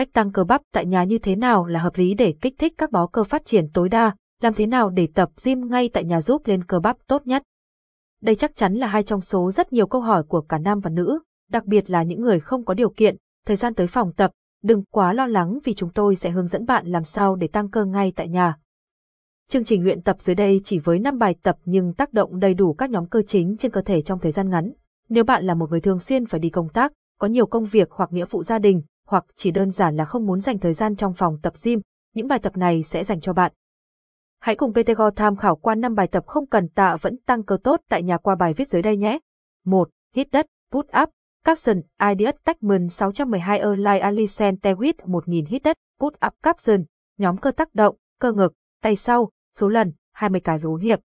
Cách tăng cơ bắp tại nhà như thế nào là hợp lý để kích thích các bó cơ phát triển tối đa, làm thế nào để tập gym ngay tại nhà giúp lên cơ bắp tốt nhất. Đây chắc chắn là hai trong số rất nhiều câu hỏi của cả nam và nữ, đặc biệt là những người không có điều kiện, thời gian tới phòng tập, đừng quá lo lắng vì chúng tôi sẽ hướng dẫn bạn làm sao để tăng cơ ngay tại nhà. Chương trình luyện tập dưới đây chỉ với 5 bài tập nhưng tác động đầy đủ các nhóm cơ chính trên cơ thể trong thời gian ngắn. Nếu bạn là một người thường xuyên phải đi công tác, có nhiều công việc hoặc nghĩa vụ gia đình, hoặc chỉ đơn giản là không muốn dành thời gian trong phòng tập gym, những bài tập này sẽ dành cho bạn. Hãy cùng PTGO tham khảo qua 5 bài tập không cần tạ vẫn tăng cơ tốt tại nhà qua bài viết dưới đây nhé. 1. Hít đất, put up, Capson, Ideas Techman 612 Erlai Alicent Tewit 1000 hít đất, put up Capson, nhóm cơ tác động, cơ ngực, tay sau, số lần, 20 cái với 4 hiệp.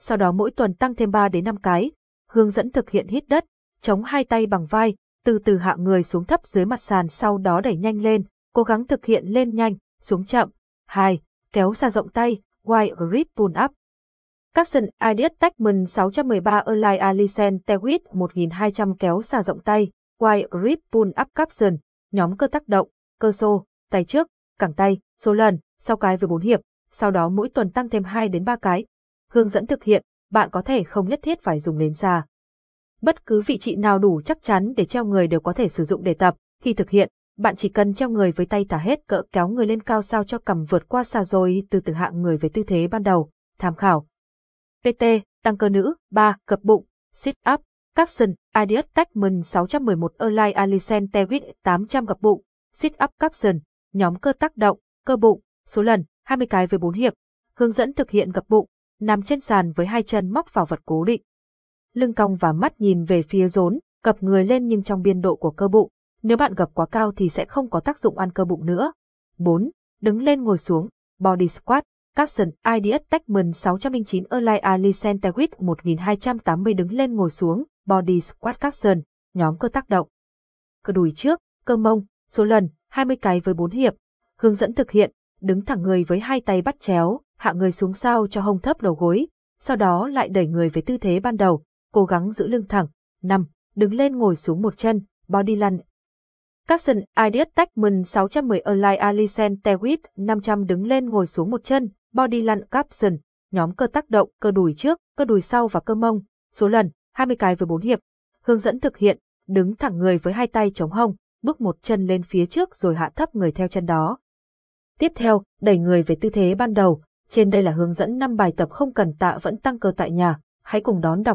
Sau đó mỗi tuần tăng thêm 3 đến 5 cái, hướng dẫn thực hiện hít đất, chống hai tay bằng vai, từ từ hạ người xuống thấp dưới mặt sàn sau đó đẩy nhanh lên, cố gắng thực hiện lên nhanh, xuống chậm. 2. Kéo xa rộng tay, wide grip pull up. Capson Ideas Techman 613 Erlai Alicent Tewit 1200 kéo xa rộng tay, wide grip pull up capson, nhóm cơ tác động, cơ xô, tay trước, cẳng tay, số lần, sau cái với 4 hiệp, sau đó mỗi tuần tăng thêm 2 đến 3 cái. Hướng dẫn thực hiện, bạn có thể không nhất thiết phải dùng nến xa. Bất cứ vị trí nào đủ chắc chắn để treo người đều có thể sử dụng để tập. Khi thực hiện, bạn chỉ cần treo người với tay thả hết cỡ kéo người lên cao sao cho cầm vượt qua xa rồi từ từ hạ người về tư thế ban đầu. Tham khảo. PT, tăng cơ nữ, 3, cập bụng, sit up, capson, Ideas Techman 611 Erlai Alicent Tewit 800 gập bụng, sit up capson, nhóm cơ tác động, cơ bụng, số lần, 20 cái với 4 hiệp. Hướng dẫn thực hiện gập bụng, nằm trên sàn với hai chân móc vào vật cố định lưng cong và mắt nhìn về phía rốn, gập người lên nhưng trong biên độ của cơ bụng. Nếu bạn gập quá cao thì sẽ không có tác dụng ăn cơ bụng nữa. 4. Đứng lên ngồi xuống, body squat, caption IDS Techman 609 Erlai Ali Centewit 1280 đứng lên ngồi xuống, body squat caption, nhóm cơ tác động. Cơ đùi trước, cơ mông, số lần, 20 cái với 4 hiệp. Hướng dẫn thực hiện, đứng thẳng người với hai tay bắt chéo, hạ người xuống sao cho hông thấp đầu gối, sau đó lại đẩy người về tư thế ban đầu, cố gắng giữ lưng thẳng. nằm, Đứng lên ngồi xuống một chân, body lăn. Capson Ideas Techman 610 Align Alicent Tewit 500 đứng lên ngồi xuống một chân, body lăn capson, nhóm cơ tác động, cơ đùi trước, cơ đùi sau và cơ mông, số lần, 20 cái với 4 hiệp. Hướng dẫn thực hiện, đứng thẳng người với hai tay chống hông, bước một chân lên phía trước rồi hạ thấp người theo chân đó. Tiếp theo, đẩy người về tư thế ban đầu, trên đây là hướng dẫn 5 bài tập không cần tạ vẫn tăng cơ tại nhà, hãy cùng đón đọc